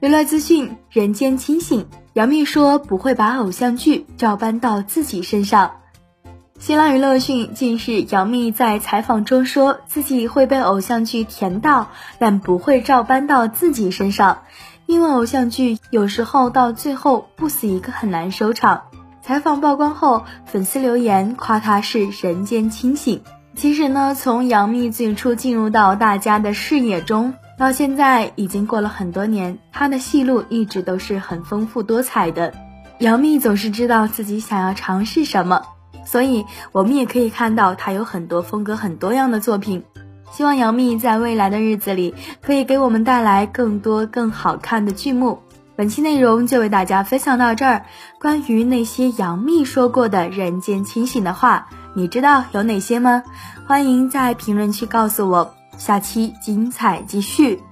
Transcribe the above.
娱乐资讯：人间清醒。杨幂说不会把偶像剧照搬到自己身上。新浪娱乐讯，近日杨幂在采访中说自己会被偶像剧甜到，但不会照搬到自己身上，因为偶像剧有时候到最后不死一个很难收场。采访曝光后，粉丝留言夸她是人间清醒。其实呢，从杨幂最初进入到大家的视野中。到现在已经过了很多年，她的戏路一直都是很丰富多彩的。杨幂总是知道自己想要尝试什么，所以我们也可以看到她有很多风格很多样的作品。希望杨幂在未来的日子里可以给我们带来更多更好看的剧目。本期内容就为大家分享到这儿。关于那些杨幂说过的人间清醒的话，你知道有哪些吗？欢迎在评论区告诉我。下期精彩继续。